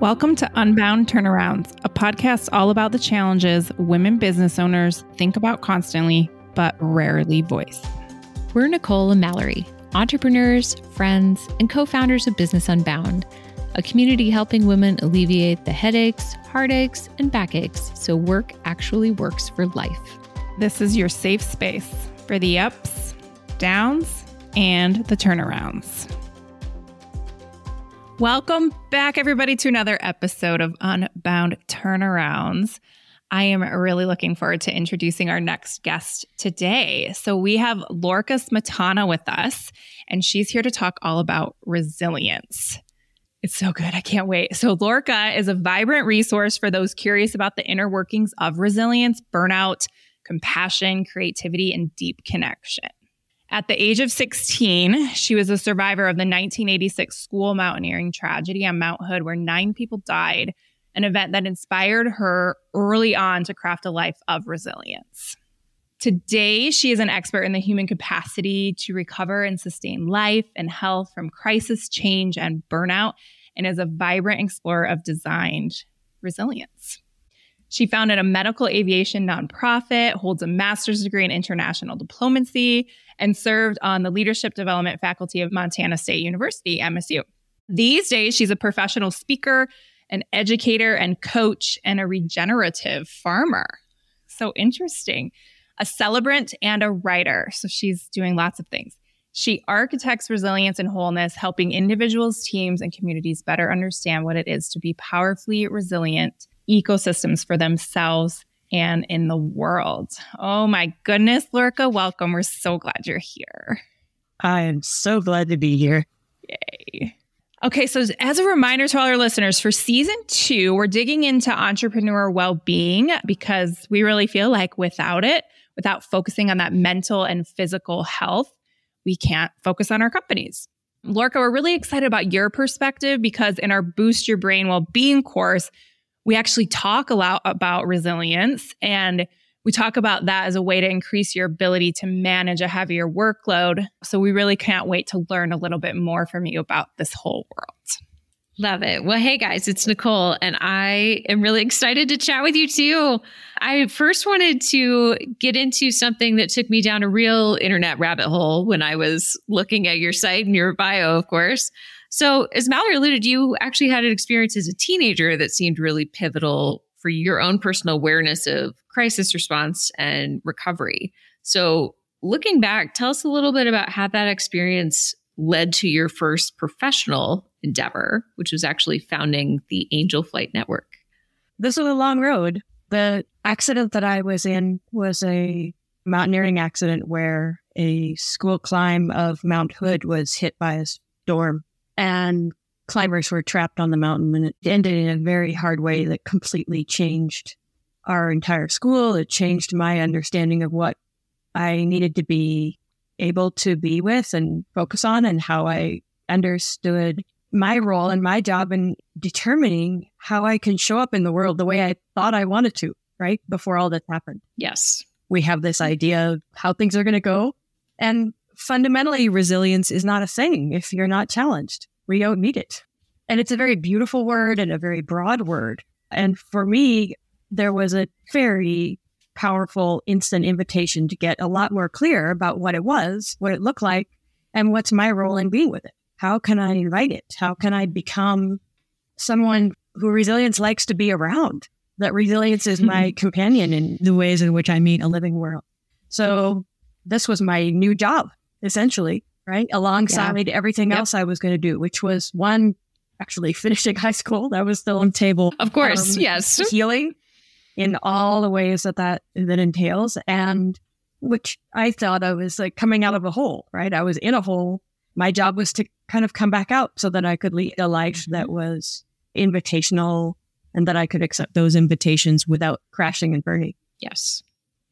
Welcome to Unbound Turnarounds, a podcast all about the challenges women business owners think about constantly but rarely voice. We're Nicole and Mallory, entrepreneurs, friends, and co founders of Business Unbound, a community helping women alleviate the headaches, heartaches, and backaches so work actually works for life. This is your safe space for the ups, downs, and the turnarounds. Welcome back, everybody, to another episode of Unbound Turnarounds. I am really looking forward to introducing our next guest today. So, we have Lorca Smetana with us, and she's here to talk all about resilience. It's so good. I can't wait. So, Lorca is a vibrant resource for those curious about the inner workings of resilience, burnout, compassion, creativity, and deep connection. At the age of 16, she was a survivor of the 1986 school mountaineering tragedy on Mount Hood, where nine people died, an event that inspired her early on to craft a life of resilience. Today, she is an expert in the human capacity to recover and sustain life and health from crisis, change, and burnout, and is a vibrant explorer of designed resilience. She founded a medical aviation nonprofit, holds a master's degree in international diplomacy, and served on the leadership development faculty of Montana State University, MSU. These days, she's a professional speaker, an educator and coach, and a regenerative farmer. So interesting. A celebrant and a writer. So she's doing lots of things. She architects resilience and wholeness, helping individuals, teams, and communities better understand what it is to be powerfully resilient ecosystems for themselves and in the world. Oh my goodness, Lorca, welcome. We're so glad you're here. I am so glad to be here. Yay. Okay, so as a reminder to all our listeners, for season two, we're digging into entrepreneur well being because we really feel like without it, without focusing on that mental and physical health, we can't focus on our companies. Lorca, we're really excited about your perspective because in our Boost Your Brain Well Being course, we actually talk a lot about resilience and we talk about that as a way to increase your ability to manage a heavier workload. So we really can't wait to learn a little bit more from you about this whole world. Love it. Well, hey guys, it's Nicole, and I am really excited to chat with you too. I first wanted to get into something that took me down a real internet rabbit hole when I was looking at your site and your bio, of course. So, as Mallory alluded, you actually had an experience as a teenager that seemed really pivotal for your own personal awareness of crisis response and recovery. So, looking back, tell us a little bit about how that experience led to your first professional endeavor, which was actually founding the Angel Flight Network. This was a long road. The accident that I was in was a mountaineering accident where a school climb of Mount Hood was hit by a storm and climbers were trapped on the mountain and it ended in a very hard way that completely changed our entire school. It changed my understanding of what I needed to be able to be with and focus on and how I understood my role and my job in determining how I can show up in the world the way I thought I wanted to, right? Before all this happened. Yes. We have this idea of how things are going to go. And fundamentally, resilience is not a thing if you're not challenged we don't need it. And it's a very beautiful word and a very broad word. And for me, there was a very powerful instant invitation to get a lot more clear about what it was, what it looked like, and what's my role in being with it. How can I invite it? How can I become someone who resilience likes to be around? That resilience is my companion in the ways in which I meet a living world. So this was my new job, essentially right? Alongside yeah. everything yep. else I was going to do, which was one, actually finishing high school. That was still on table. Of course. Um, yes. Healing in all the ways that that, that entails. And which I thought I was like coming out of a hole, right? I was in a hole. My job was to kind of come back out so that I could lead a life that mm-hmm. was invitational and that I could accept those invitations without crashing and burning. Yes.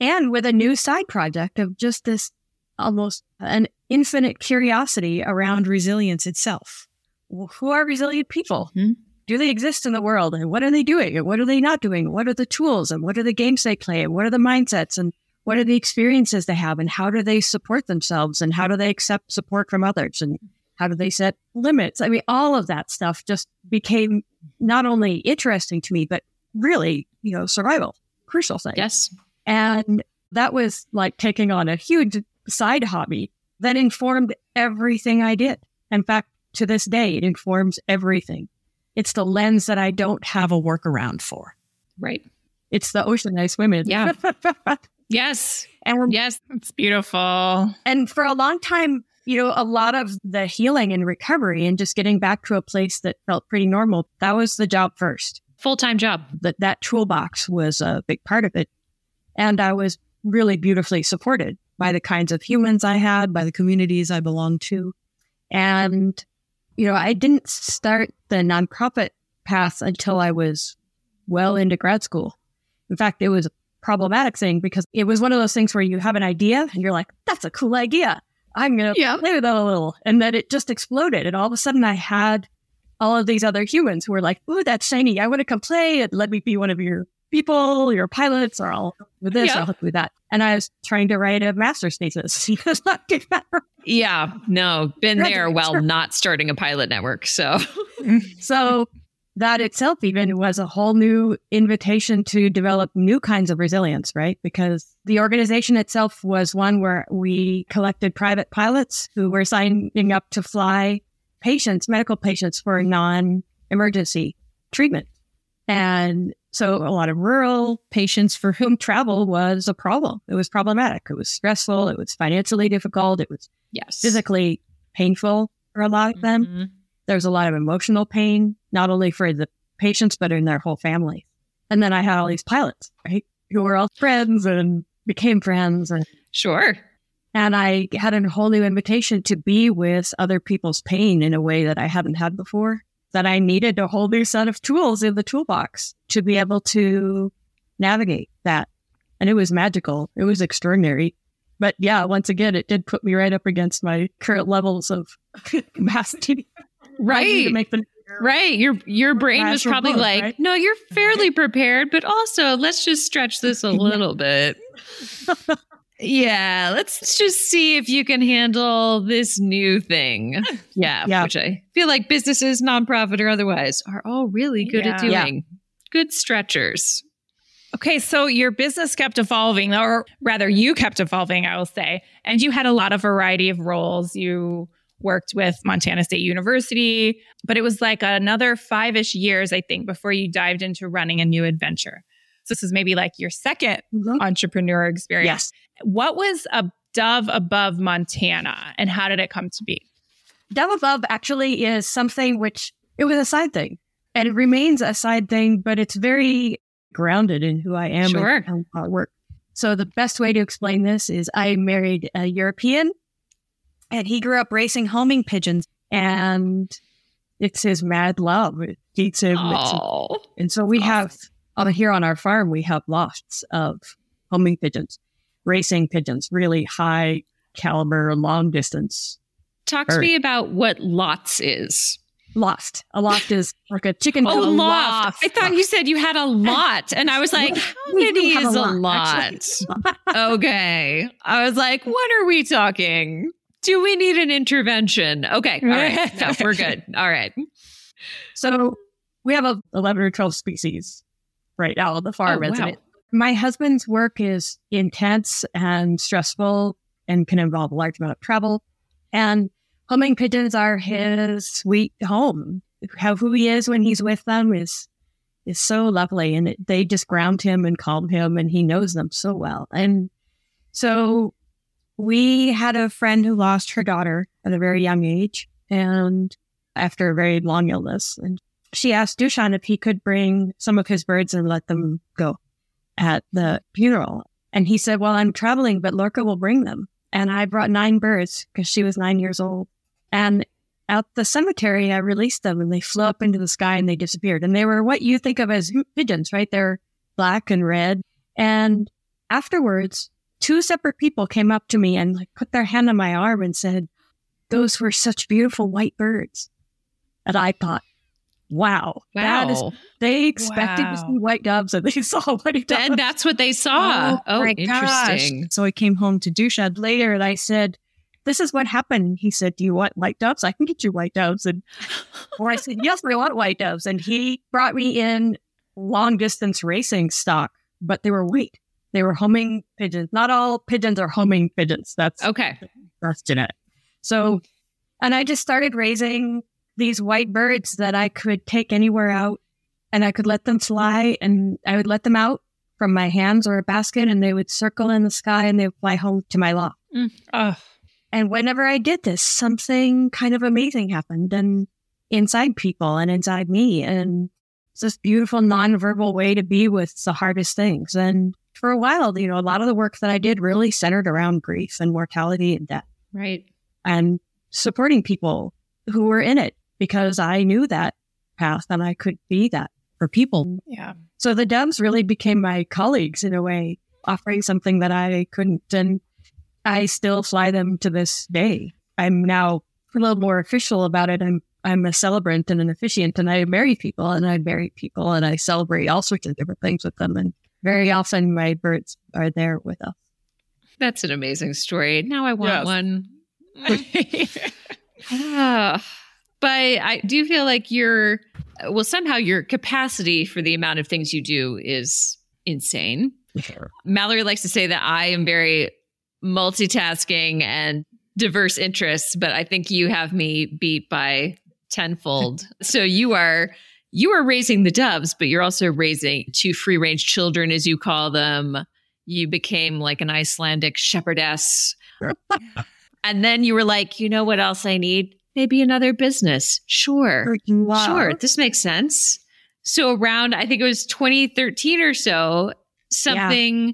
And with a new side project of just this almost an infinite curiosity around resilience itself. Well, who are resilient people? Mm-hmm. Do they exist in the world? And what are they doing? And what are they not doing? What are the tools? And what are the games they play? And what are the mindsets? And what are the experiences they have? And how do they support themselves? And how do they accept support from others? And How do they set limits? I mean, all of that stuff just became not only interesting to me, but really, you know, survival, crucial thing. Yes. And that was like taking on a huge side hobby that informed everything I did. In fact, to this day, it informs everything. It's the lens that I don't have a workaround for. Right. It's the ocean I swim in. Yeah. Yes. and, Yes. It's beautiful. and for a long time, you know, a lot of the healing and recovery and just getting back to a place that felt pretty normal, that was the job first. Full time job. That that toolbox was a big part of it. And I was really beautifully supported by the kinds of humans I had, by the communities I belonged to. And, you know, I didn't start the nonprofit path until I was well into grad school. In fact, it was a problematic thing because it was one of those things where you have an idea and you're like, that's a cool idea. I'm going to Yeah. play with that a little. And then it just exploded. And all of a sudden I had all of these other humans who were like, ooh, that's shiny. I want to come play and let me be one of your people, your pilots, are I'll with this, Yeah. I'll help with that. And I was trying to write a master's thesis. It's not. Yeah. No, been there while not starting a pilot network. So, mm-hmm. so that itself even was a whole new invitation to develop new kinds of resilience, right? Because the organization itself was one where we collected private pilots who were signing up to fly patients, medical patients for non emergency treatment. And so a lot of rural patients for whom travel was a problem. It was problematic. It was stressful. It was financially difficult. It was yes. physically painful for a lot of them Mhm. there's a lot of emotional pain, not only for the patients, but in their whole family. And then I had all these pilots, right, who were all friends and became friends. And, Sure. and I had a whole new invitation to be with other people's pain in a way that I hadn't had before, that I needed a whole new set of tools in the toolbox to be able to navigate that. And it was magical. It was extraordinary. But yeah, once again, it did put me right up against my current levels of capacity. Right. to make the Right. Your your brain was probably like, right? no, you're fairly prepared, but also let's just stretch this a little bit. Yeah, let's just see if you can handle this new thing. Yeah, Yeah. which I feel like businesses, nonprofit or otherwise, are all really good at Yeah. doing. Good stretchers. Okay, so your business kept evolving, or rather, you kept evolving, I will say. And you had a lot of variety of roles. You worked with Montana State University, but it was like another five ish years, I think, before you dived into running a new adventure. So this is maybe like your second mm-hmm. entrepreneur experience. Yes. What was a dove above Montana and how did it come to be? Dove Above actually is something which it was a side thing and it remains a side thing, but it's very grounded in who I am Sure. and how I work. So the best way to explain this is I married a European and he grew up racing homing pigeons and it's his mad love. It eats him. Oh, And so we have on here on our farm, we have lots of homing pigeons, racing pigeons, really high caliber, long distance. talk to me about what lots is. Lost. A loft is like a chicken. Oh, coop. loft. I thought you said you had a lot. And I was like, how many is a lot, lot? Okay. I was like, what are we talking? Do we need an intervention? Okay. All right. No, we're good. All right. So we have a 11 or 12 species right now on the farm. Oh, isn't wow. it? My husband's work is intense and stressful and can involve a large amount of travel. And homing pigeons are his sweet home. How who he is when he's with them is is so lovely, and it, they just ground him and calm him, and he knows them so well. And so we had a friend who lost her daughter at a very young age, and after a very long illness, and she asked Dushan if he could bring some of his birds and let them go at the funeral. And he said, Well, I'm traveling, but Lorca will bring them. And I brought nine birds because she was nine years old. And at the cemetery, I released them and they flew up into the sky and they disappeared. And they were what you think of as pigeons, right? They're black and red. And afterwards, two separate people came up to me and like put their hand on my arm and said, Those were such beautiful white birds. And I thought, wow, that is Wow. they expected to see white doves and they saw white doves. And that's what they saw. Oh Oh, my interesting. So I came home to Dushan later and I said, this is what happened. He said, Do you want white doves? I can get you white doves. And or I said, Yes, we want white doves. And he brought me in long distance racing stock, but they were white. They were homing pigeons. Not all pigeons are homing pigeons. That's okay. That's genetic. So, mm. and I just started raising these white birds that I could take anywhere out and I could let them fly and I would let them out from my hands or a basket and they would circle in the sky and they would fly home to my loft. Mm. Oh. And whenever I did this, something kind of amazing happened and inside people and inside me. And it's this beautiful nonverbal way to be with the hardest things. And for a while, you know, a lot of the work that I did really centered around grief and mortality and death. Right. And supporting people who were in it because I knew that path and I could be that for people. Yeah. So the doves really became my colleagues in a way, offering something that I couldn't. And I still fly them to this day. I'm now a little more official about it. I'm I'm a celebrant and an officiant, and I marry people and I marry people and I celebrate all sorts of different things with them. And very often my birds are there with us. That's an amazing story. Now I want yes. one. ah, but I do feel like your well somehow your capacity for the amount of things you do is insane. Sure. Mallory likes to say that I am very multitasking and diverse interests, but I think you have me beat by tenfold. so you are you are raising the doves, but you're also raising two free range children, as you call them. You became like an Icelandic shepherdess. and then you were like, you know what else I need? Maybe another business. Sure. Wow. Sure. This makes sense. So around, I think it was 2013 or so, something yeah.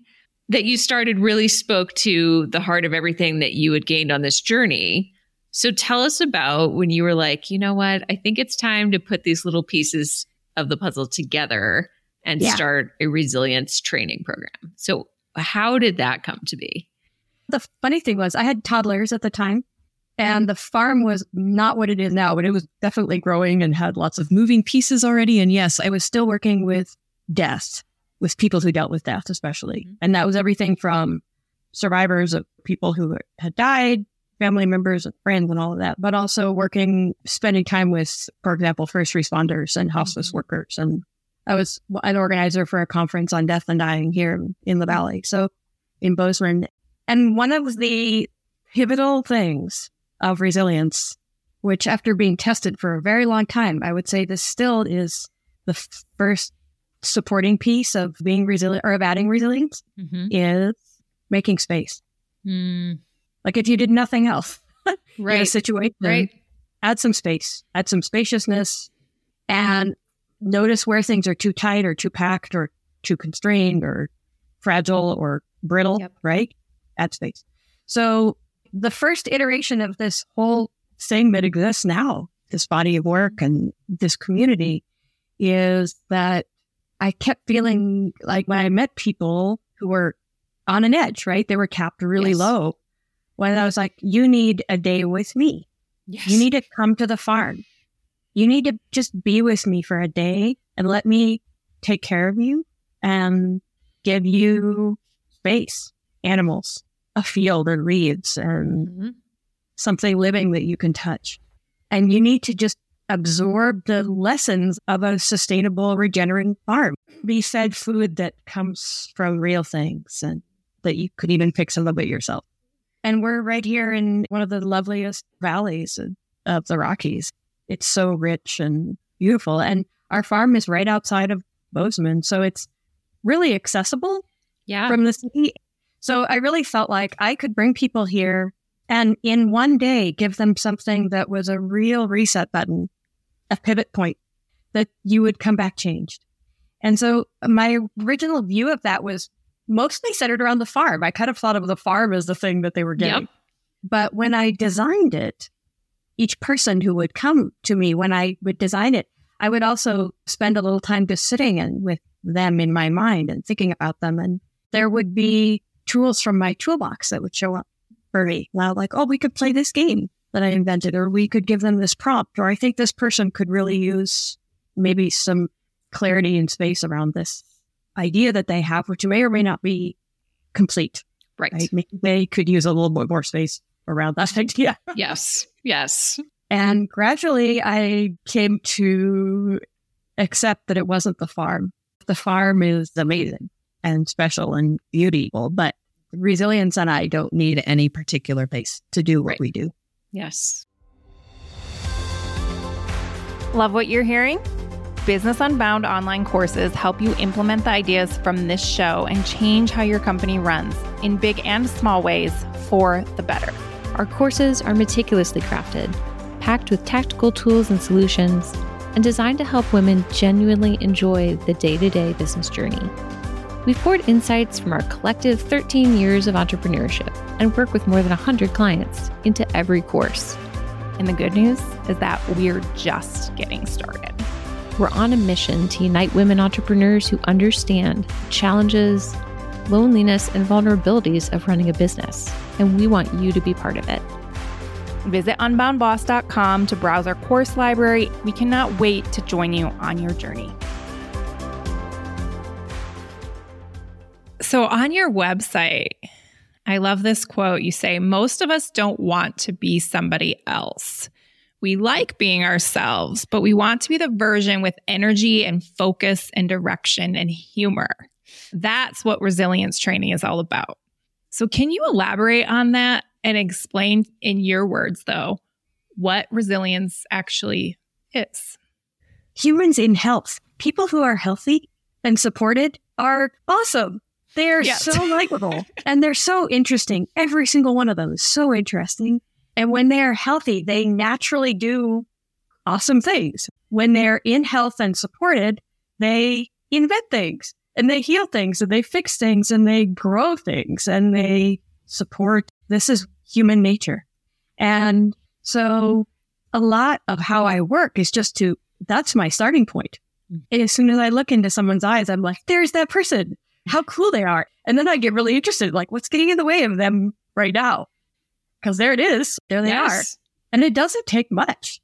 that you started really spoke to the heart of everything that you had gained on this journey. So tell us about when you were like, you know what? I think it's time to put these little pieces of the puzzle together and yeah. start a resilience training program. So, how did that come to be? The funny thing was, I had toddlers at the time, and the farm was not what it is now, but it was definitely growing and had lots of moving pieces already. And yes, I was still working with death, with people who dealt with death, especially. Mm-hmm. And that was everything from survivors of people who had died family members and friends and all of that, but also working, spending time with, for example, first responders and hospice mm-hmm. workers. And I was an organizer for a conference on death and dying here in the Valley. So in Bozeman. And one of the pivotal things of resilience, which after being tested for a very long time, I would say this still is the first supporting piece of being resilient or of adding resilience mm-hmm. is making space. Mm. Like if you did nothing else right. in a situation, right. add some space, add some spaciousness, and notice where things are too tight or too packed or too constrained or fragile or brittle, yep. right? Add space. So the first iteration of this whole thing that exists now, this body of work and this community, is that I kept feeling like when I met people who were on an edge, right? They were capped really yes. low when I was like, you need a day with me. Yes. You need to come to the farm. You need to just be with me for a day and let me take care of you and give you space, animals, a field and reeds and mm-hmm. something living that you can touch. And you need to just absorb the lessons of a sustainable regenerative farm. Be fed food that comes from real things and that you could even pick some of it yourself. And we're right here in one of the loveliest valleys of the Rockies. It's so rich and beautiful. And our farm is right outside of Bozeman. So it's really accessible yeah. from the city. So I really felt like I could bring people here and in one day give them something that was a real reset button, a pivot point that you would come back changed. And so my original view of that was mostly centered around the farm. I kind of thought of the farm as the thing that they were getting. Yep. But when I designed it, each person who would come to me when I would design it, I would also spend a little time just sitting and with them in my mind and thinking about them. And there would be tools from my toolbox that would show up for me. Now, like, oh, we could play this game that I invented, or we could give them this prompt, or I think this person could really use maybe some clarity and space around this idea that they have, which may or may not be complete. Right. right? They could use a little bit more space around that idea. yes. Yes. And gradually I came to accept that it wasn't the farm. The farm is amazing and special and beautiful, but resilience and I don't need any particular place to do what Right. we do. Yes. Love what you're hearing? Business Unbound online courses help you implement the ideas from this show and change how your company runs in big and small ways for the better. Our courses are meticulously crafted, packed with tactical tools and solutions, and designed to help women genuinely enjoy the day to day business journey. We've poured insights from our collective 13 years of entrepreneurship and work with more than 100 clients into every course. And the good news is that we're just getting started. We're on a mission to unite women entrepreneurs who understand the challenges, loneliness, and vulnerabilities of running a business, and we want you to be part of it. Visit unboundboss.com to browse our course library. We cannot wait to join you on your journey. So, on your website, I love this quote. You say, Most of us don't want to be somebody else. We like being ourselves, but we want to be the version with energy and focus and direction and humor. That's what resilience training is all about. So, can you elaborate on that and explain in your words, though, what resilience actually is? Humans in health, people who are healthy and supported are awesome. They're Yes. so likable and they're so interesting. Every single one of them is so interesting. And when they are healthy, they naturally do awesome things. When they're in health and supported, they invent things and they heal things and they fix things and they grow things and they support. This is human nature. And so a lot of how I work is just to, that's my starting point. And as soon as I look into someone's eyes, I'm like, there's that person. How cool they are. And then I get really interested, like, what's getting in the way of them right now? Because there it is. There they are. And it doesn't take much.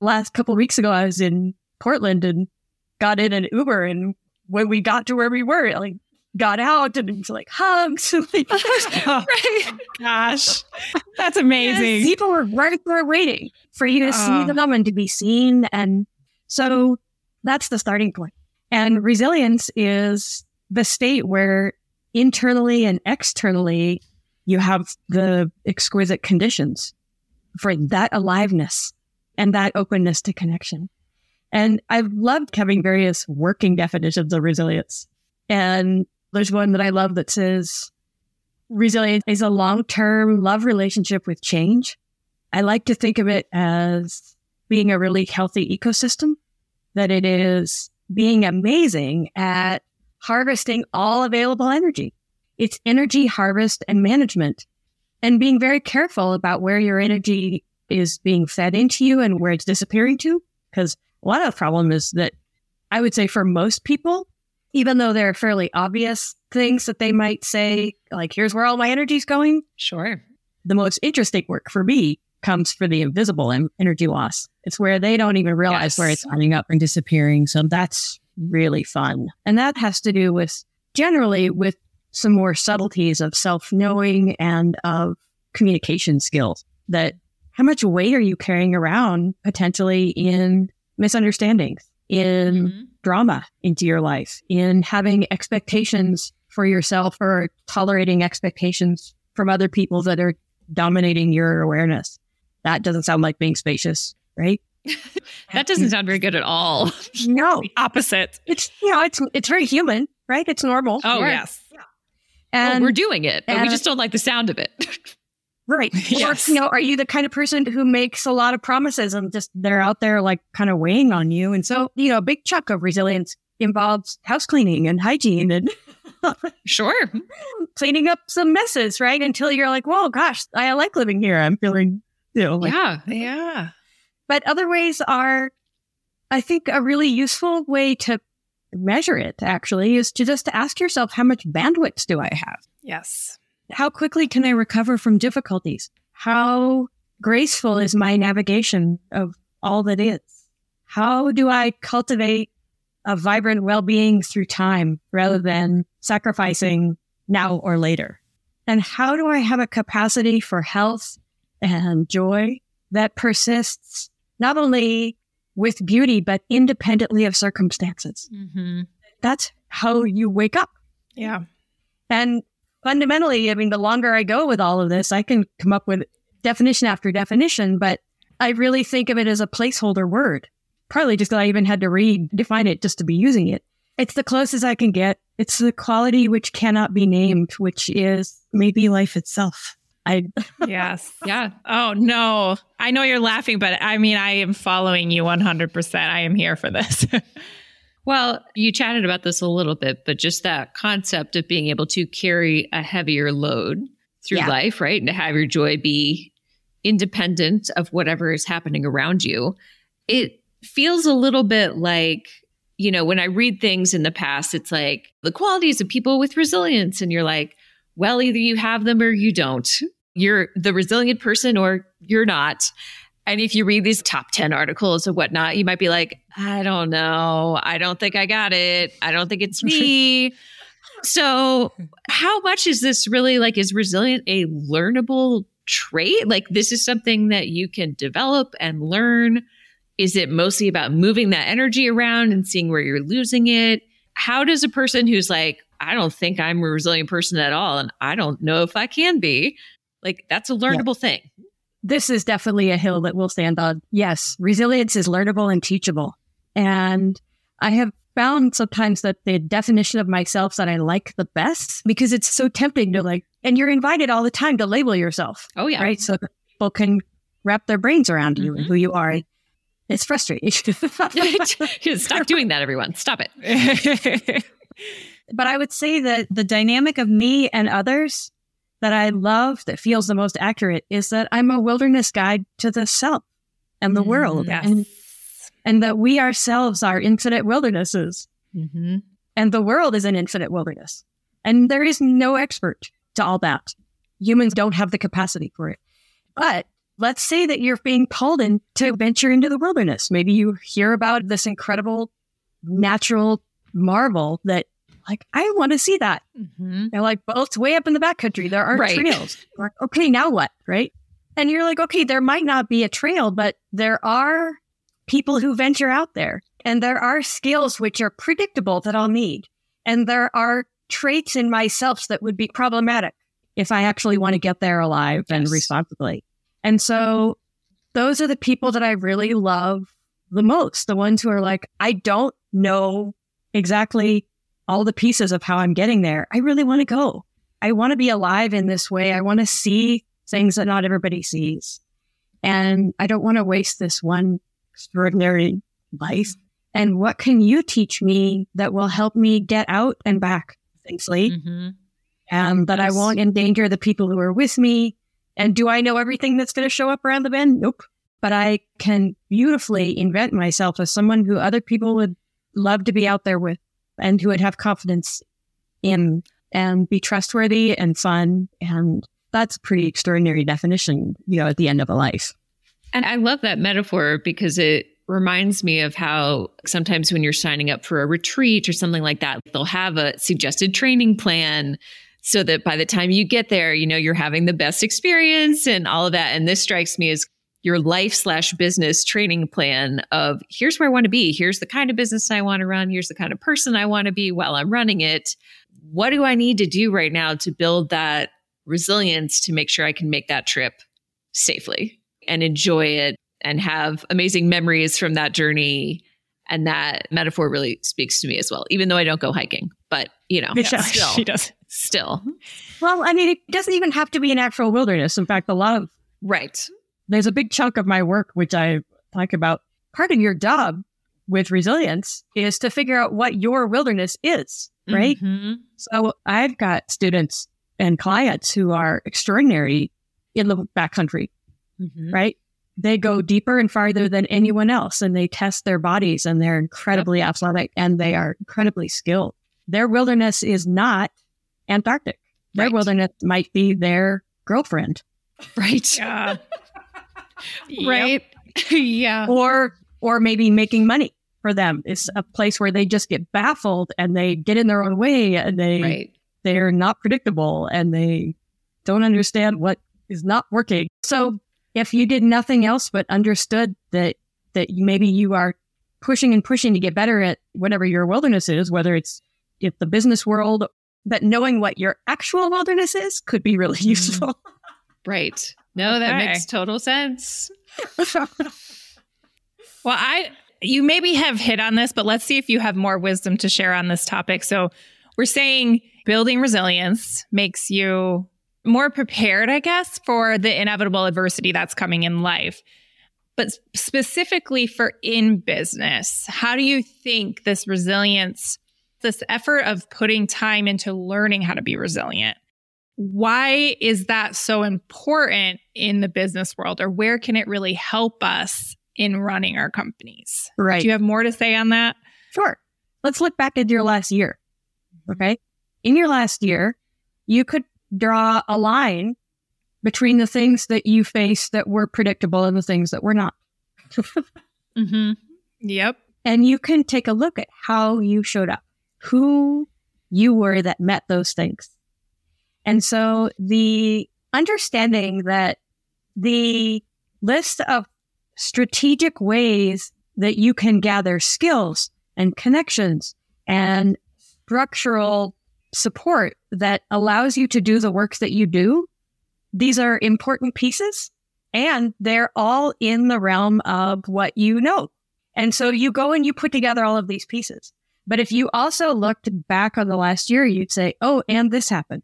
Last couple of weeks ago, I was in Portland and got in an Uber. And when we got to where we were, like, got out and it was like hugs. like, right. Oh gosh, that's amazing. People were right there waiting for you to Oh. see them and to be seen. And so that's the starting point. And resilience is the state where internally and externally you have the exquisite conditions for that aliveness and that openness to connection. And I've loved having various working definitions of resilience. And there's one that I love that says resilience is a long-term love relationship with change. I like to think of it as being a really healthy ecosystem, that it is being amazing at harvesting all available energy. It's energy harvest and management and being very careful about where your energy is being fed into you and where it's disappearing to. Because a lot of the problem is that I would say for most people, even though there are fairly obvious things that they might say, like, here's where all my energy's going, Sure. the most interesting work for me comes for the invisible energy loss. It's where they don't even realize Yes. where it's coming up and disappearing. So that's really fun. And that has to do with generally with some more subtleties of self knowing and of communication skills that how much weight are you carrying around potentially in misunderstandings, in Mhm. drama into your life, in having expectations for yourself or tolerating expectations from other people that are dominating your awareness. That doesn't sound like being spacious, right? That doesn't sound very good at all. No, Opposite. it's you know, it's it's very human, right? It's normal. Oh, Sure. yes. and well, we're doing it, but we just don't like the sound of it. right. Yes. Or, you know, are you the kind of person who makes a lot of promises and just they're out there like kind of weighing on you? And so, you know, a big chunk of resilience involves house cleaning and hygiene and sure. cleaning up some messes, right? Until you're like, whoa, gosh, I like living here. I'm feeling, you know, like yeah. Yeah. But other ways are, I think, a really useful way to measure it actually is to just ask yourself, how much bandwidth do I have? Yes. How quickly can I recover from difficulties? How graceful is my navigation of all that is? How do I cultivate a vibrant well being through time rather than sacrificing now or later? And how do I have a capacity for health and joy that persists not only with beauty, but independently of circumstances. Mm-hmm. That's how you wake up. Yeah. And fundamentally, I mean, the longer I go with all of this, I can come up with definition after definition, but I really think of it as a placeholder word, partly just because I even had to read, define it just to be using it. It's the closest I can get. It's the quality which cannot be named, which is maybe life itself. I Yes. Yeah. Oh no. I know you're laughing, but I mean I am following you 100%. I am here for this. Well, you chatted about this a little bit, but just that concept of being able to carry a heavier load through Yeah. life, right? And to have your joy be independent of whatever is happening around you. It feels a little bit like, you know, when I read things in the past, it's like the qualities of people with resilience. And you're like, well, either you have them or you don't. You're the resilient person or you're not. And if you read these top 10 articles and whatnot, you might be like, I don't know. I don't think I got it. I don't think it's me. so, how much is this really like, is resilient a learnable trait? Like, this is something that you can develop and learn. Is it mostly about moving that energy around and seeing where you're losing it? How does a person who's like, I don't think I'm a resilient person at all, and I don't know if I can be, like, that's a learnable thing. this is definitely a hill that we'll stand on. Yes, resilience is learnable and teachable. And I have found sometimes that the definition of myself that I like the best because it's so tempting to like, and you're invited all the time to label yourself, Oh, yeah. right? So people can wrap their brains around you and Mhm. who you are. It's frustrating. Stop doing that, everyone. Stop it. but I would say that the dynamic of me and others that I love that feels the most accurate is that I'm a wilderness guide to the self and the Mm, world. yes. And and that we ourselves are infinite wildernesses Mm-hmm. and the world is an infinite wilderness. And there is no expert to all that. Humans don't have the capacity for it. But let's say that you're being called in to venture into the wilderness. Maybe you hear about this incredible natural marvel that like, I want to see that. Mm-hmm. They're like, well, it's way up in the backcountry. There aren't Right. trails. Like, okay, now what? Right. And you're like, okay, there might not be a trail, but there are people who venture out there and there are skills which are predictable that I'll need. And there are traits in myself that would be problematic if I actually want to get there alive and responsibly. And so those are the people that I really love the most. The ones who are like, I don't know exactly all the pieces of how I'm getting there. I really want to go. I want to be alive in this way. I want to see things that not everybody sees. And I don't want to waste this one extraordinary life. And what can you teach me that will help me get out and back safely? Mm-hmm. And that I won't endanger the people who are with me. And do I know everything that's going to show up around the bend? Nope. But I can beautifully invent myself as someone who other people would love to be out there with and who would have confidence in and be trustworthy and fun. And that's a pretty extraordinary definition, you know, at the end of a life. And I love that metaphor because it reminds me of how sometimes when you're signing up for a retreat or something like that, they'll have a suggested training plan so that by the time you get there, you know, you're having the best experience and all of that. And this strikes me as your life slash business training plan of here's where I want to be. Here's the kind of business I want to run. Here's the kind of person I want to be while I'm running it. What do I need to do right now to build that resilience to make sure I can make that trip safely and enjoy it and have amazing memories from that journey? And that metaphor really speaks to me as well, even though I don't go hiking. But, you know, Yeah, still, she does. still. Well, I mean, it doesn't even have to be an actual wilderness. In fact, a lot of Right. There's a big chunk of my work which I talk about. Part of your job with resilience is to figure out what your wilderness is, right? Mhm. So I've got students and clients who are extraordinary in the backcountry, Mhm. right? They go deeper and farther than anyone else and they test their bodies and they're incredibly athletic and they are incredibly skilled. Their wilderness is not Antarctic. Their Right. wilderness might be their girlfriend Right. Yeah. Right. yeah. or or maybe making money for them is a place where they just get baffled and they get in their own way and they Right. they're not predictable and they don't understand what is not working. So mm-hmm. if you did nothing else but understood that that maybe you are pushing and pushing to get better at whatever your wilderness is, whether it's if the business world, but knowing what your actual wilderness is could be really mm-hmm. useful. Right. No, that Okay. makes total sense. Well, I you maybe have hit on this, but let's see if you have more wisdom to share on this topic. So, we're saying building resilience makes you more prepared, I guess, for the inevitable adversity that's coming in life. But specifically for in business, how do you think this resilience, this effort of putting time into learning how to be resilient, why is that so important in the business world or where can it really help us in running our companies? right. Do you have more to say on that? Sure. Let's look back at your last year. Okay. In your last year, you could draw a line between the things that you faced that were predictable and the things that were not. Mm-hmm. Yep. and you can take a look at how you showed up, who you were that met those things. And so the understanding that the list of strategic ways that you can gather skills and connections and structural support that allows you to do the work that you do, these are important pieces and they're all in the realm of what you know. And so you go and you put together all of these pieces. But if you also looked back on the last year, you'd say, oh, and this happened,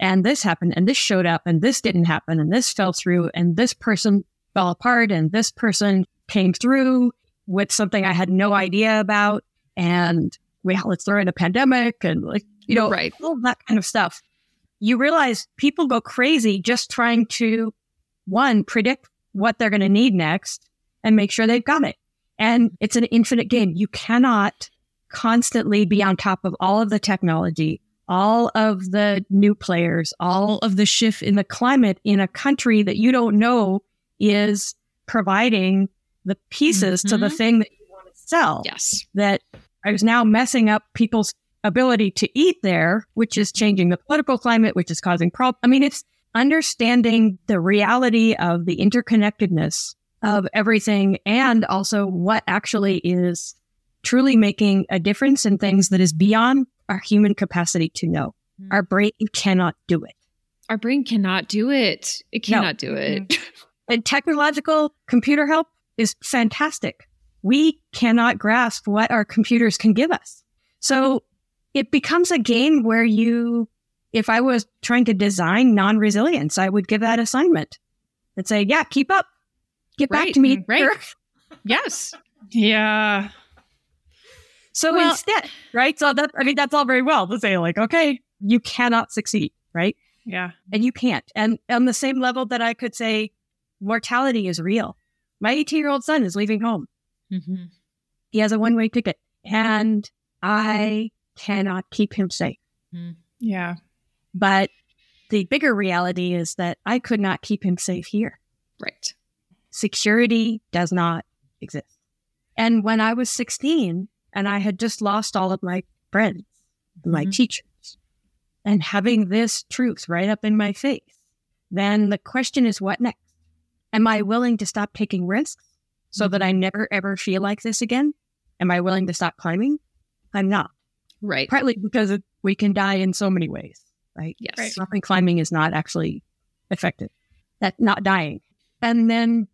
and this happened, and this showed up, and this didn't happen, and this fell through, and this person fell apart, and this person came through with something I had no idea about. And well, let's throw in a pandemic and like, you know, Right. all that kind of stuff. You realize people go crazy just trying to, one, predict what they're going to need next and make sure they've got it. And it's an infinite game. You cannot constantly be on top of all of the technology, all of the new players, all of the shift in the climate in a country that you don't know is providing the pieces to the Mhm. thing that you want to sell Yes. that is now messing up people's ability to eat there, which is changing the political climate, which is causing problems. I mean, it's understanding the reality of the interconnectedness of everything and also what actually is truly making a difference in things that is beyond our human capacity to know. Mm. Our brain cannot do it. Our brain cannot do it. It No. cannot do it. And technological computer help is fantastic. We cannot grasp what our computers can give us. So it becomes a game where you, if I was trying to design non resilience, I would give that assignment and say, yeah, keep up. Get back to me. mm, right. yes. Yeah. So Well- instead, right? So that, I mean, that's all very well to say, like, okay, you cannot succeed, right? Yeah. and you can't. And on the same level that I could say mortality is real. My 18 year old son is leaving home. Mm-hmm. He has a one way ticket and I cannot keep him safe. Yeah. But the bigger reality is that I could not keep him safe here. Right. Security does not exist. And when I was 16 and I had just lost all of my friends, my Mhm. teachers, and having this truth right up in my face, then the question is what next? Am I willing to stop taking risks so that I never ever feel like this again? Am I willing to stop climbing? I'm not. Right. Partly because it, we can die in so many ways, right? Yes. Right. Stopping climbing is not actually effective. That not dying. And then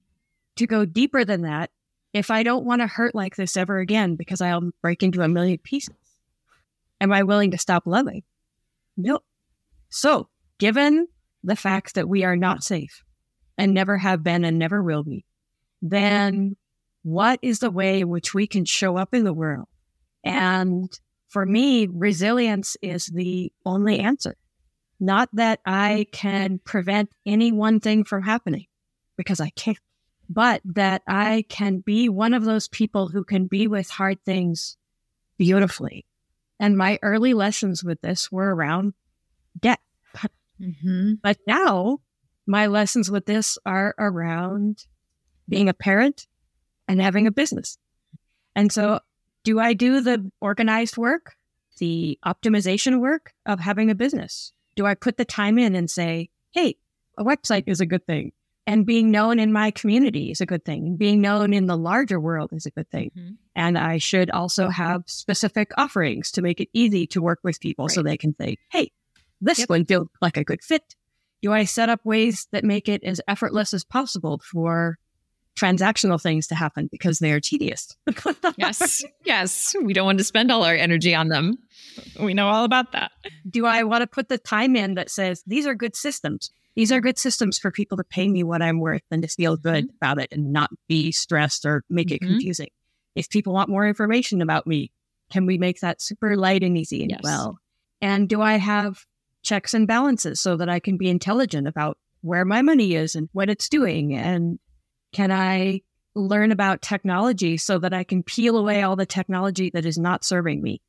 to go deeper than that, if I don't want to hurt like this ever again because I'll break into a million pieces, am I willing to stop loving? No. So, given the fact that we are not safe and never have been and never will be, then what is the way in which we can show up in the world? And for me, resilience is the only answer. Not that I can prevent any one thing from happening because I can't, but that I can be one of those people who can be with hard things beautifully. And my early lessons with this were around death. Mm-hmm. But now my lessons with this are around being a parent and having a business. And so, do I do the organized work, the optimization work of having a business? Do I put the time in and say, hey, a website is a good thing? And being known in my community is a good thing. Being known in the larger world is a good thing. Mm-hmm. And I should also have specific offerings to make it easy to work with people so they can say, hey, this Yep. one feels like a good fit. Do I set up ways that make it as effortless as possible for transactional things to happen because they are tedious? Yes. yes. We don't want to spend all our energy on them. We know all about that. Do I want to put the time in that says these are good systems? These are good systems for people to pay me what I'm worth and to feel good about it and not be stressed or make it Mhm. confusing. If people want more information about me, can we make that super light and easy and Yes. well? And do I have checks and balances so that I can be intelligent about where my money is and what it's doing? And can I learn about technology so that I can peel away all the technology that is not serving me?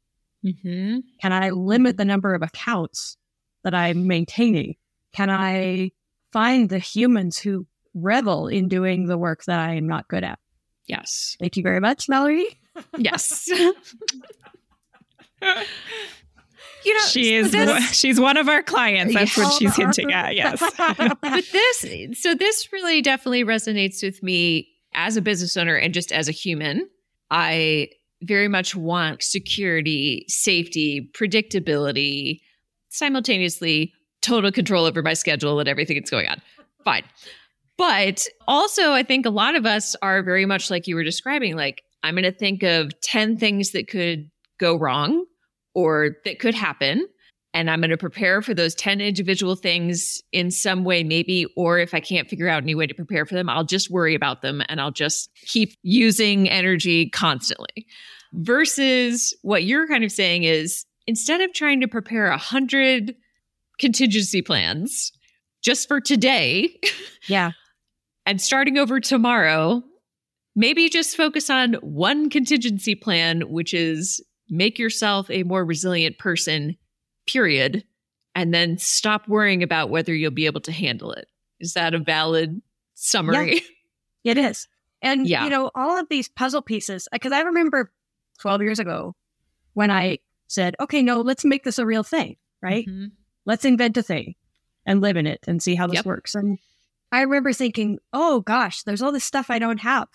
Mm-hmm. Can I limit the number of accounts that I'm maintaining? Can I find the humans who revel in doing the work that I am not good at? Yes. Thank you very much, Mallory. Yes. You know, she is this- she's one of our clients. That's what she's hinting at. Yes. but this so this really definitely resonates with me as a business owner and just as a human i very much want security safety predictability simultaneously total control over my schedule and everything that's going on fine but also i think a lot of us are very much like you were describing like i'm going to think of 10 things that could go wrong or that could happen and I'm going to prepare for those 10 individual things in some way, maybe. Or if I can't figure out any way to prepare for them, I'll just worry about them and I'll just keep using energy constantly. Versus what you're kind of saying is instead of trying to prepare a hundred contingency plans just for today Yeah. and starting over tomorrow, maybe just focus on one contingency plan, which is make yourself a more resilient person period, and then stop worrying about whether you'll be able to handle it. Is that a valid summary? Yeah, It is. And, Yeah. you know, all of these puzzle pieces, because I remember 12 years ago when I said, okay, no, let's make this a real thing, right? Mhm. Let's invent a thing and live in it and see how this Yep. works. And I remember thinking, oh gosh, there's all this stuff I don't have.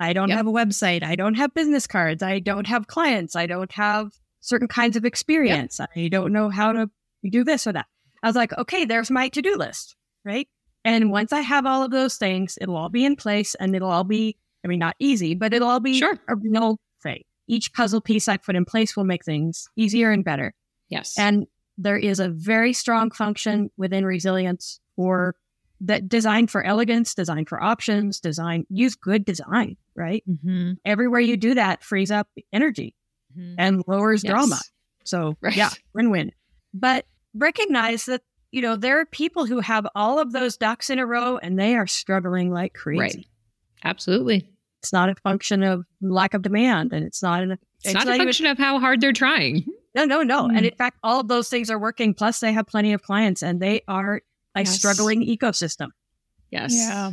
I don't Yep. have a website. I don't have business cards. I don't have clients. I don't have certain kinds of experience. I don't know how to do this or that. I was like, okay, there's my to do list, right? And once I have all of those things, it'll all be in place and it'll all be, I mean, not easy, but it'll all be Sure. a real thing. Each puzzle piece I put in place will make things easier and better. Yes. And there is a very strong function within resilience for that designed for elegance, designed for options, design, use good design, right? Mhm. Everywhere you do that frees up energy Mhm. and lowers Yes. drama. So Right. yeah, win-win. But recognize that, you know, there are people who have all of those ducks in a row and they are struggling like crazy. Right. Absolutely. It's not a function of lack of demand and it's not an It's, not a even- function of how hard they're trying. No, no, no. Hmm. And in fact, all of those things are working. Plus, they have plenty of clients and they are a Yes. struggling ecosystem. Yes. Yeah.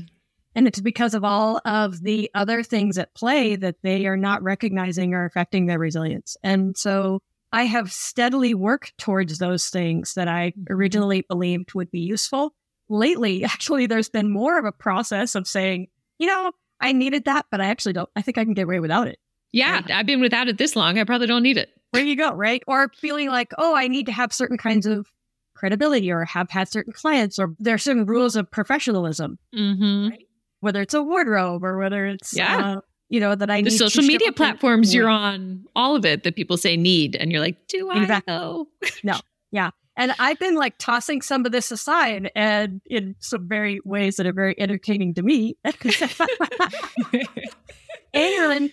And it's because of all of the other things at play that they are not recognizing or affecting their resilience. And so I have steadily worked towards those things that I originally believed would be useful. Lately, actually, there's been more of a process of saying, you know, I needed that, but I actually don't, I think I can get away without it. Yeah. I've been without it this long. I probably don't need it. There you go, right? Or feeling like, oh, I need to have certain kinds of credibility or have had certain clients or there are certain rules of professionalism, Mm-hmm. whether it's a wardrobe or whether it's, Yeah. uh, you know, that I The need social media platforms you're on, all of it that people say need. And you're like, do I Exactly. know? No. Yeah. And I've been like tossing some of this aside and in some very ways that are very entertaining to me. and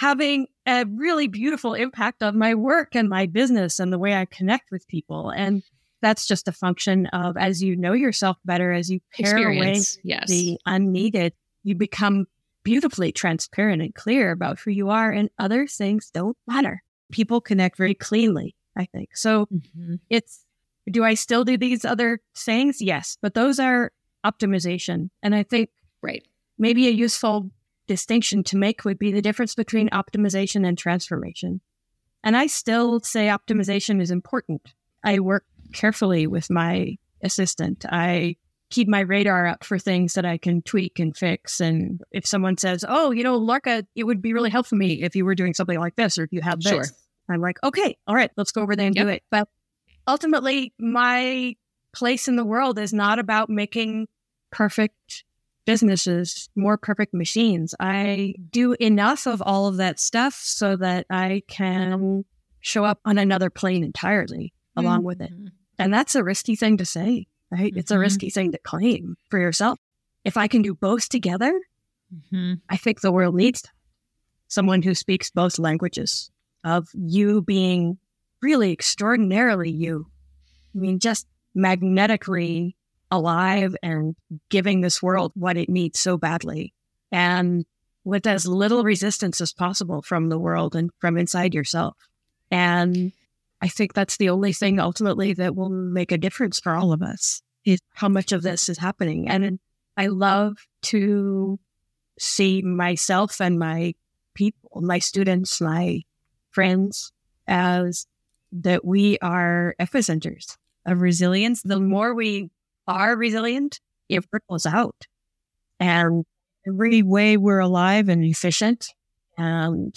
having a really beautiful impact on my work and my business and the way I connect with people. And that's just a function of as you know yourself better, as you pare away Yes. the unneeded, you become beautifully transparent and clear about who you are, and other things don't matter. People connect very cleanly, I think. So Mhm. it's do I still do these other things? Yes, but those are optimization. And I think Right. maybe a useful distinction to make would be the difference between mm. optimization and transformation. And I still say optimization is important. I work carefully with my assistant. I keep my radar up for things that I can tweak and fix. And if someone says, "Oh, you know, Lorca, it would be really helpful for me if you were doing something like this, or if you have this," Sure. I'm like, "Okay, all right, let's go over there and do it." But ultimately, my place in the world is not about making perfect businesses, more perfect machines. I do enough of all of that stuff so that I can show up on another plane entirely along with it. And that's a risky thing to say, right? It's a Mhm. risky thing to claim for yourself. If I can do both together, Mhm. I think the world needs someone who speaks both languages of you being really extraordinarily you. I mean, just magnetically alive and giving this world what it needs so badly. And with as little resistance as possible from the world and from inside yourself. And I think that's the only thing ultimately that will make a difference for all of us is how much of this is happening. And I love to see myself and my people, my students, my friends, as that we are epicenters of resilience. The more we are resilient, it ripples out. And every way we're alive and efficient and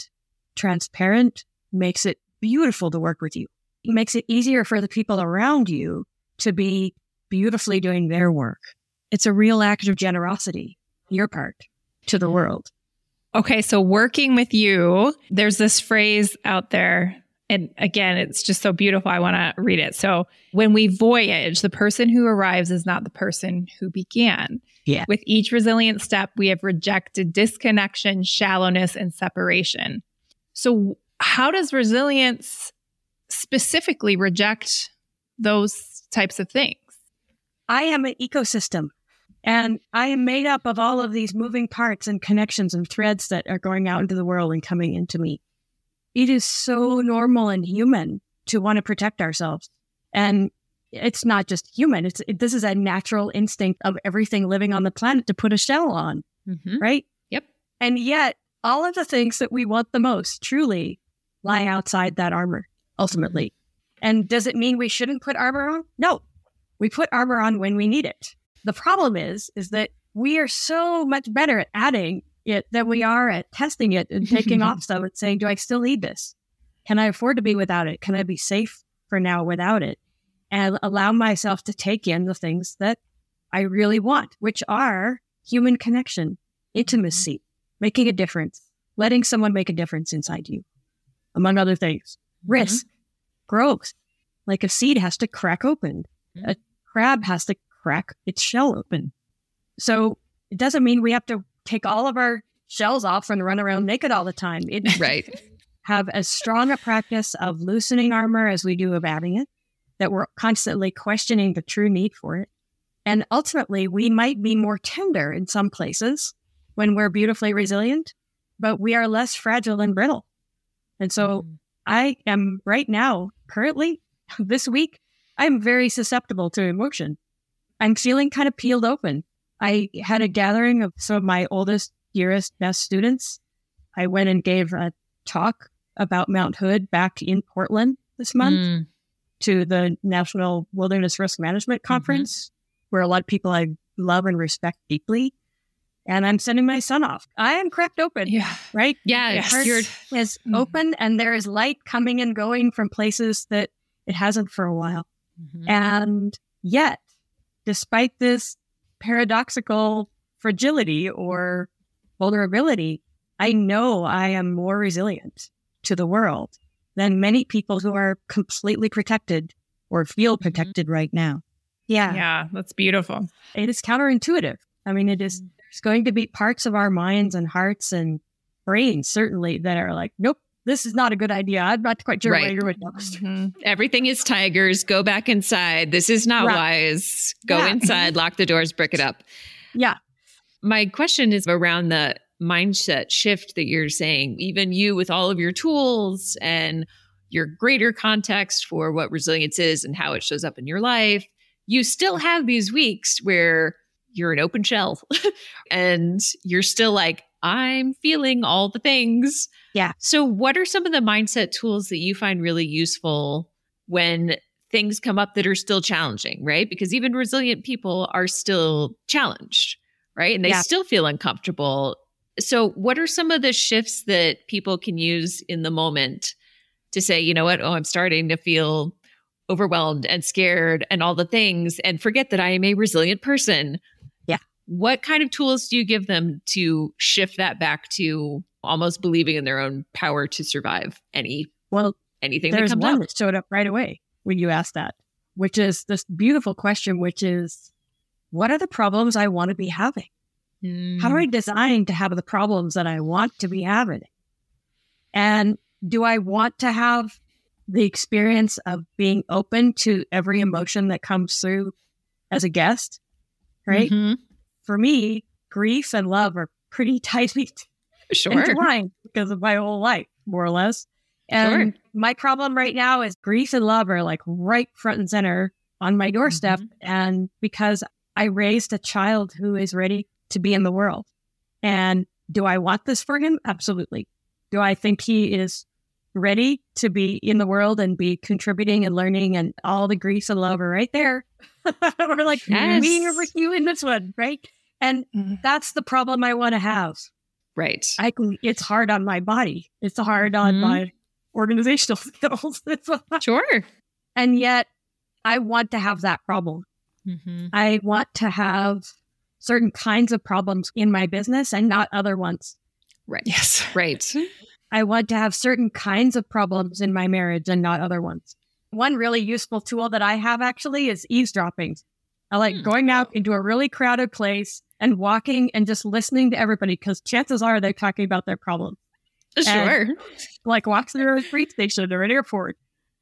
transparent makes it beautiful to work with you. It makes it easier for the people around you to be beautifully doing their work. It's a real act of generosity, your part to the world. Okay, so working with you, there's this phrase out there. And again, it's just so beautiful. I want to read it. So, when we voyage, the person who arrives is not the person who began. Yeah. With each resilient step, we have rejected disconnection, shallowness, and separation. So, how does resilience specifically reject those types of things? I am an ecosystem and I am made up of all of these moving parts and connections and threads that are going out into the world and coming into me. It is so normal and human to want to protect ourselves. And it's not just human. It's it, this is a natural instinct of everything living on the planet to put a shell on, Mhm. right? Yep. And yet, all of the things that we want the most truly lie outside that armor, ultimately. And does it mean we shouldn't put armor on? No. We put armor on when we need it. The problem is, is that we are so much better at adding it than we are at testing it and taking off stuff and saying, do I still need this? Can I afford to be without it? Can I be safe for now without it? And allow myself to take in the things that I really want, which are human connection, intimacy, mm-hmm. making a difference, letting someone make a difference inside you, among other things. Mm-hmm. Risk, growth. Like a seed has to crack open, mm-hmm. a crab has to crack its shell open. So it doesn't mean we have to take all of our shells off and run around naked all the time. It Right. have as strong a practice of loosening armor as we do of adding it, that we're constantly questioning the true need for it. And ultimately, we might be more tender in some places when we're beautifully resilient, but we are less fragile and brittle. And so mm-hmm. I am right now, currently, this week, I'm very susceptible to emotion. I'm feeling kind of peeled open. I had a gathering of some of my oldest, dearest, best students. I went and gave a talk about Mount Hood back in Portland this month Mm. to the National Wilderness Risk Management Conference, where a lot of people I love and respect deeply. And I'm sending my son off. I am cracked open, Yeah. right? Yeah, Yes. you're Is Mhm. open and there is light coming and going from places that it hasn't for a while. Mhm. And yet, despite this paradoxical fragility or vulnerability, I know I am more resilient to the world than many people who are completely protected or feel mm-hmm. protected right now. Yeah, Yeah, that's beautiful. it is counterintuitive. I mean, it is, mm. there's going to be parts of our minds and hearts and brains, certainly, that are like, nope, this is not a good idea. I'm not quite sure Right. where you're with next. Mhm. Everything is tigers. Go back inside. This is not Right. wise. Go Yeah. inside, lock the doors, brick it up. Yeah. My question is around the mindset shift that you're saying. Even you, with all of your tools and your greater context for what resilience is and how it shows up in your life, you still have these weeks where you're an open shell and you're still like, I'm feeling all the things. Yeah. So, what are some of the mindset tools that you find really useful when things come up that are still challenging, right? Because even resilient people are still challenged, right? And they Yeah. still feel uncomfortable. So, what are some of the shifts that people can use in the moment to say, you know what? Oh, I'm starting to feel overwhelmed and scared and all the things and forget that I am a resilient person. What kind of tools do you give them to shift that back to almost believing in their own power to survive any Well, anything that there's comes one up? that showed up right away when you asked that, which is this beautiful question, which is, what are the problems I want to be having? How Mm-hmm. do I design to have the problems that I want to be having? And do I want to have the experience of being open to every emotion that comes through as a guest? Right. Mhm. For me, grief and love are pretty tightly Sure. intertwined because of my whole life, more or less. And my problem right now is grief and love are like right front and center on my doorstep. Mm-hmm. And because I raised a child who is ready to be in the world. And do I want this for him? Absolutely. Do I think he is ready to be in the world and be contributing and learning and all the grief and love are right there? We're like, Yes. me over you in this one, right? And Mhm. that's the problem I want to have. Right. I can. It's hard on my body. It's hard on Mhm. my organizational skills. It's hard. Sure. and yet, I want to have that problem. Mm-hmm. I want to have certain kinds of problems in my business and not other ones. Right. Yes. Right. I want to have certain kinds of problems in my marriage and not other ones. One really useful tool that I have actually is eavesdropping. I like Hmm. going out into a really crowded place and walking and just listening to everybody because chances are they're talking about their problem. Sure. like walk through a street station or an airport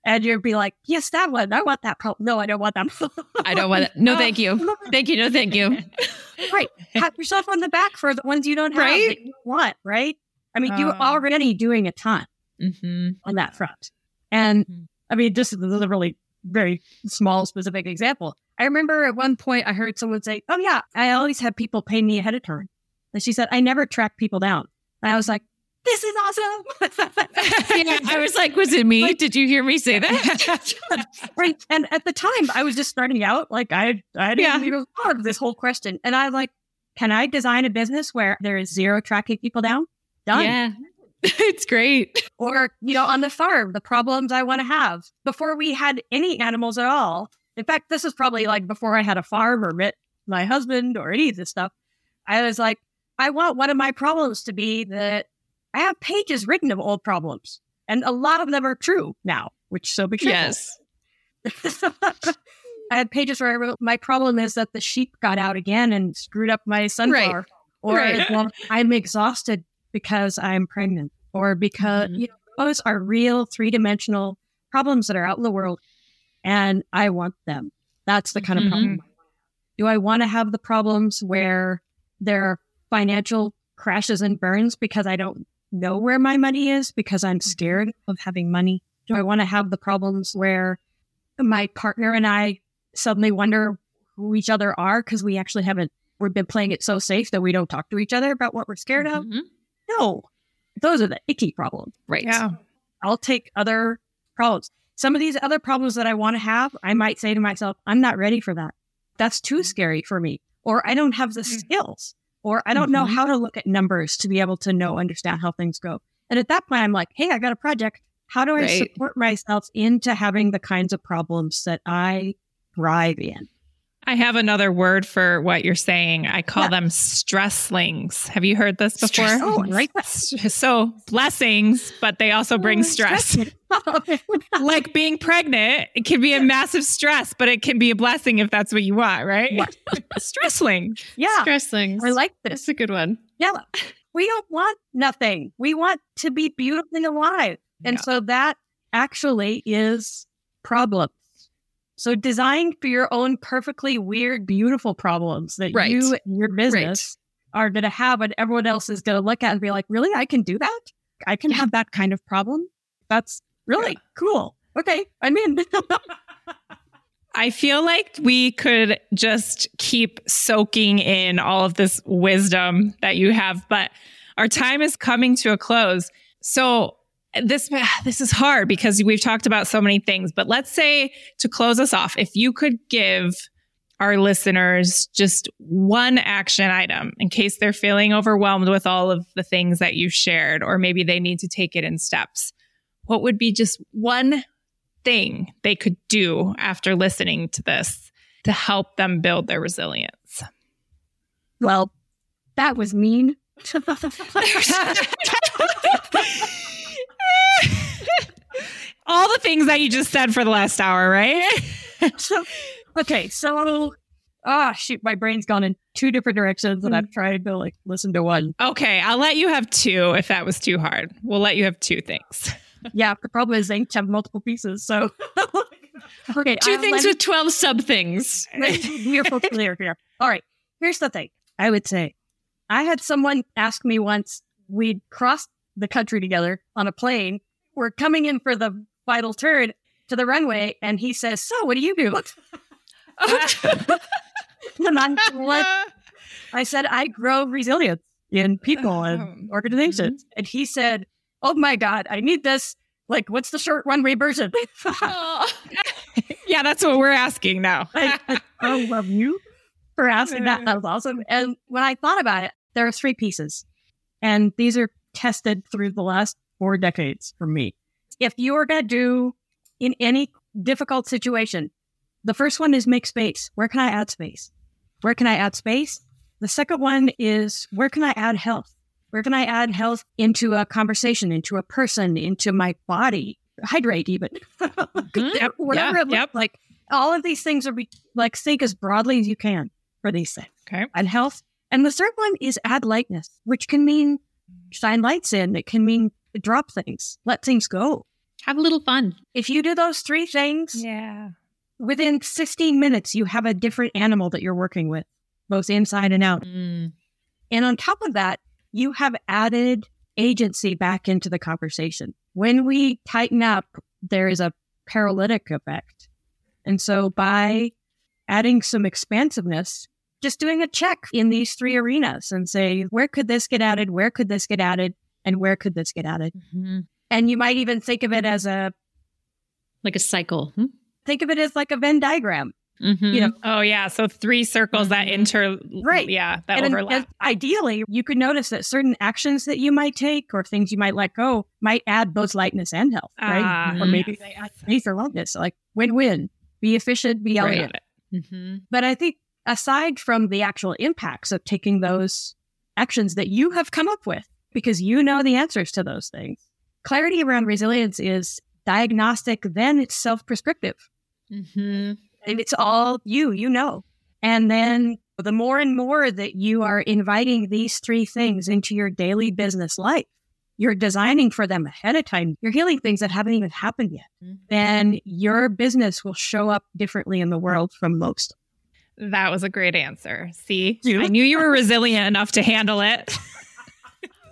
and you'd be like, yes, that one. I want that problem. No, I don't want that. Problem. I don't want that. No, thank you. Thank you. No, thank you. right. Pat yourself on the back for the ones you don't have Right? that you want, right? I mean, you're Um, already doing a ton Mm-hmm. on that front. And Mhm. I mean, just this is a really very small, specific example. I remember at one point I heard someone say, Oh, yeah, I always have people pay me ahead of time. And she said, I never track people down. And I was like, This is awesome. Yeah, I was like, was it me? Like- Did you hear me say that? right. And at the time, I was just starting out. Like I, I didn't Yeah. even of this whole question. And I like, can I design a business where there is zero tracking people down? Done. yeah. it's great. Or, you know, on the farm, the problems I want to have before we had any animals at all. In fact, this is probably like before I had a farm or met my husband or any of this stuff. I was like, I want one of my problems to be that I have pages written of old problems. And a lot of them are true now, which so be careful. Yes. I had pages where I wrote, my problem is that the sheep got out again and screwed up my sunflower. Or Right. well, I'm exhausted because I'm pregnant. Or because, Mhm. you know, those are real three dimensional problems that are out in the world. And I want them. That's the kind of problem. Mm-hmm. I. Do I want to have the problems where there are financial crashes and burns because I don't know where my money is because I'm mm-hmm. scared of having money? Do I want to have the problems where my partner and I suddenly wonder who each other are because we actually haven't, we've been playing it so safe that we don't talk to each other about what we're scared of? Mm-hmm. No, those are the icky problems. Right. Yeah. I'll take other problems. Some of these other problems that I want to have, I might say to myself, I'm not ready for that. That's too scary for me. Or I don't have the Mm. skills. Or I don't know Mhm. how to look at numbers to be able to know, understand how things go. And at that point, I'm like, hey, I got a project. How do I Right. support myself into having the kinds of problems that I thrive in? I have another word for what you're saying. I call Yeah. them stresslings. Have you heard this before? Stress- oh, I like that. S- So blessings, but they also bring oh, stress. like being pregnant, it can be a massive stress, but it can be a blessing if that's what you want, right? What? Stressling. yeah, Stresslings. I like this. That's a good one. Yeah. We don't want nothing. We want to be beautifully alive. And Yeah. so that actually is problems. So design for your own perfectly weird, beautiful problems that Right. you and your business are going to have and everyone else is going to look at and be like, really? I can do that? I can have that kind of problem? That's really cool. Okay. I'm in. I feel like we could just keep soaking in all of this wisdom that you have, but our time is coming to a close. So this this is hard because we've talked about so many things, but let's say to close us off, if you could give our listeners just one action item in case they're feeling overwhelmed with all of the things that you shared, or maybe they need to take it in steps, what would be just one thing they could do after listening to this to help them build their resilience? Well, that was mean. all the things that you just said for the last hour, right? so, okay, so ah, shoot, my brain's gone in two different directions, and I've tried to like listen to one. Okay, I'll let you have two if that was too hard. We'll let you have two things. yeah, the problem is they each have multiple pieces, so. okay, two I'll things with twelve sub things. We're clear here. All right, here's the thing. I would say, I had someone ask me once. We'd crossed the country together on a plane. We're coming in for the final turn to the runway, and he says, "So, what do you do?" and I, I said, "I grow resilience in people and oh, organizations," mm-hmm. and he said, "Oh my god, I need this." Like, what's the short runway version? yeah, that's what we're asking now. I, I, I love you for asking that. That was awesome. And when I thought about it, there are three pieces, and these are tested through the last four decades for me if you are going to do in any difficult situation, the first one is make space. Where can I add space? Where can I add space? The second one is where can I add health? Where can I add health into a conversation, into a person, into my body? Hydrate, even. Mm-hmm. Whatever yeah, it looks yep. like. All of these things are be, like think as broadly as you can for these things. Okay. Add health. And the third one is add lightness, which can mean shine lights in. It can mean drop things, let things go. Have a little fun. If you do those three things, yeah, within 16 minutes, you have a different animal that you're working with, both inside and out. Mm. And on top of that, you have added agency back into the conversation. When we tighten up, there is a paralytic effect. And so by adding some expansiveness, just doing a check in these three arenas and say, where could this get added? Where could this get added? And where could this get added? Mm-hmm. And you might even think of it as a like a cycle. Hmm? Think of it as like a Venn diagram. Mm-hmm. You know, oh yeah, so three circles that mm-hmm. inter right, yeah, that and overlap. ideally, you could notice that certain actions that you might take or things you might let go might add both lightness and health, right? Uh, or maybe they add space or lightness, like win-win. Be efficient, be elegant. Right. Mm-hmm. But I think aside from the actual impacts of taking those actions that you have come up with, because you know the answers to those things, clarity around resilience is diagnostic, then it's self prescriptive. Mm-hmm. And it's all you, you know. And then the more and more that you are inviting these three things into your daily business life, you're designing for them ahead of time, you're healing things that haven't even happened yet, mm-hmm. then your business will show up differently in the world from most. That was a great answer. See, I knew you were resilient enough to handle it.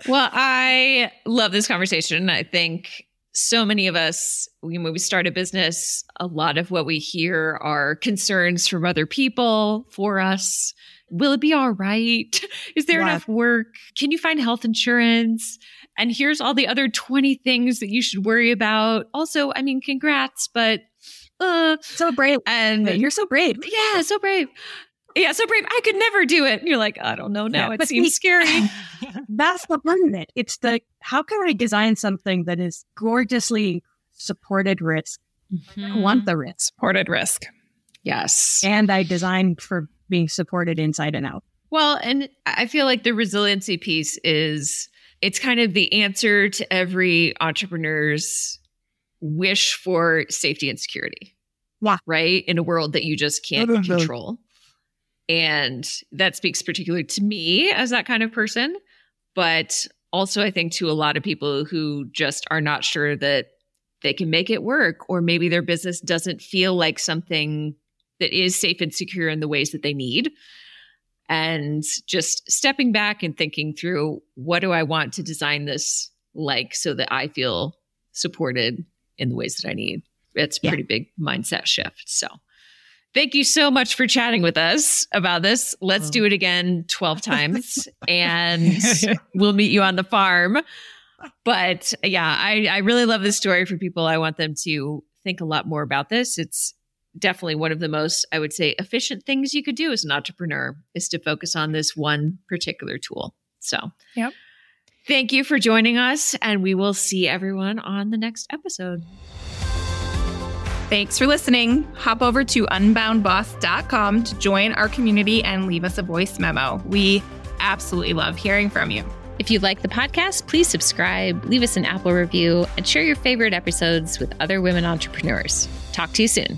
well, I love this conversation. I think so many of us, when we start a business, a lot of what we hear are concerns from other people for us. Will it be all right? Is there enough work? Can you find health insurance? And here's all the other 20 things that you should worry about. Also, I mean, congrats, but uh, so brave. And you're so brave. Yeah, so brave yeah, so brave. I could never do it. And you're like, I don't know now. Yeah, it seems scary. that's the fun in it. It's the how can I design something that is gorgeously supported risk? Mm-hmm. I want the risk. Supported risk. Yes. And I designed for being supported inside and out. Well, and I feel like the resiliency piece is it's kind of the answer to every entrepreneur's wish for safety and security. Yeah. Right? In a world that you just can't control. And that speaks particularly to me as that kind of person, but also I think to a lot of people who just are not sure that they can make it work, or maybe their business doesn't feel like something that is safe and secure in the ways that they need. And just stepping back and thinking through what do I want to design this like so that I feel supported in the ways that I need. It's a pretty yeah. big mindset shift. So Thank you so much for chatting with us about this. Let's mm. do it again 12 times and we'll meet you on the farm. but yeah, I, I really love this story for people. I want them to think a lot more about this. It's definitely one of the most, I would say, efficient things you could do as an entrepreneur is to focus on this one particular tool. So, Yep. Thank you for joining us, and we will see everyone on the next episode. Thanks for listening. Hop over to unboundboss.com to join our community and leave us a voice memo. We absolutely love hearing from you. If you like the podcast, please subscribe, leave us an Apple review, and share your favorite episodes with other women entrepreneurs. Talk to you soon.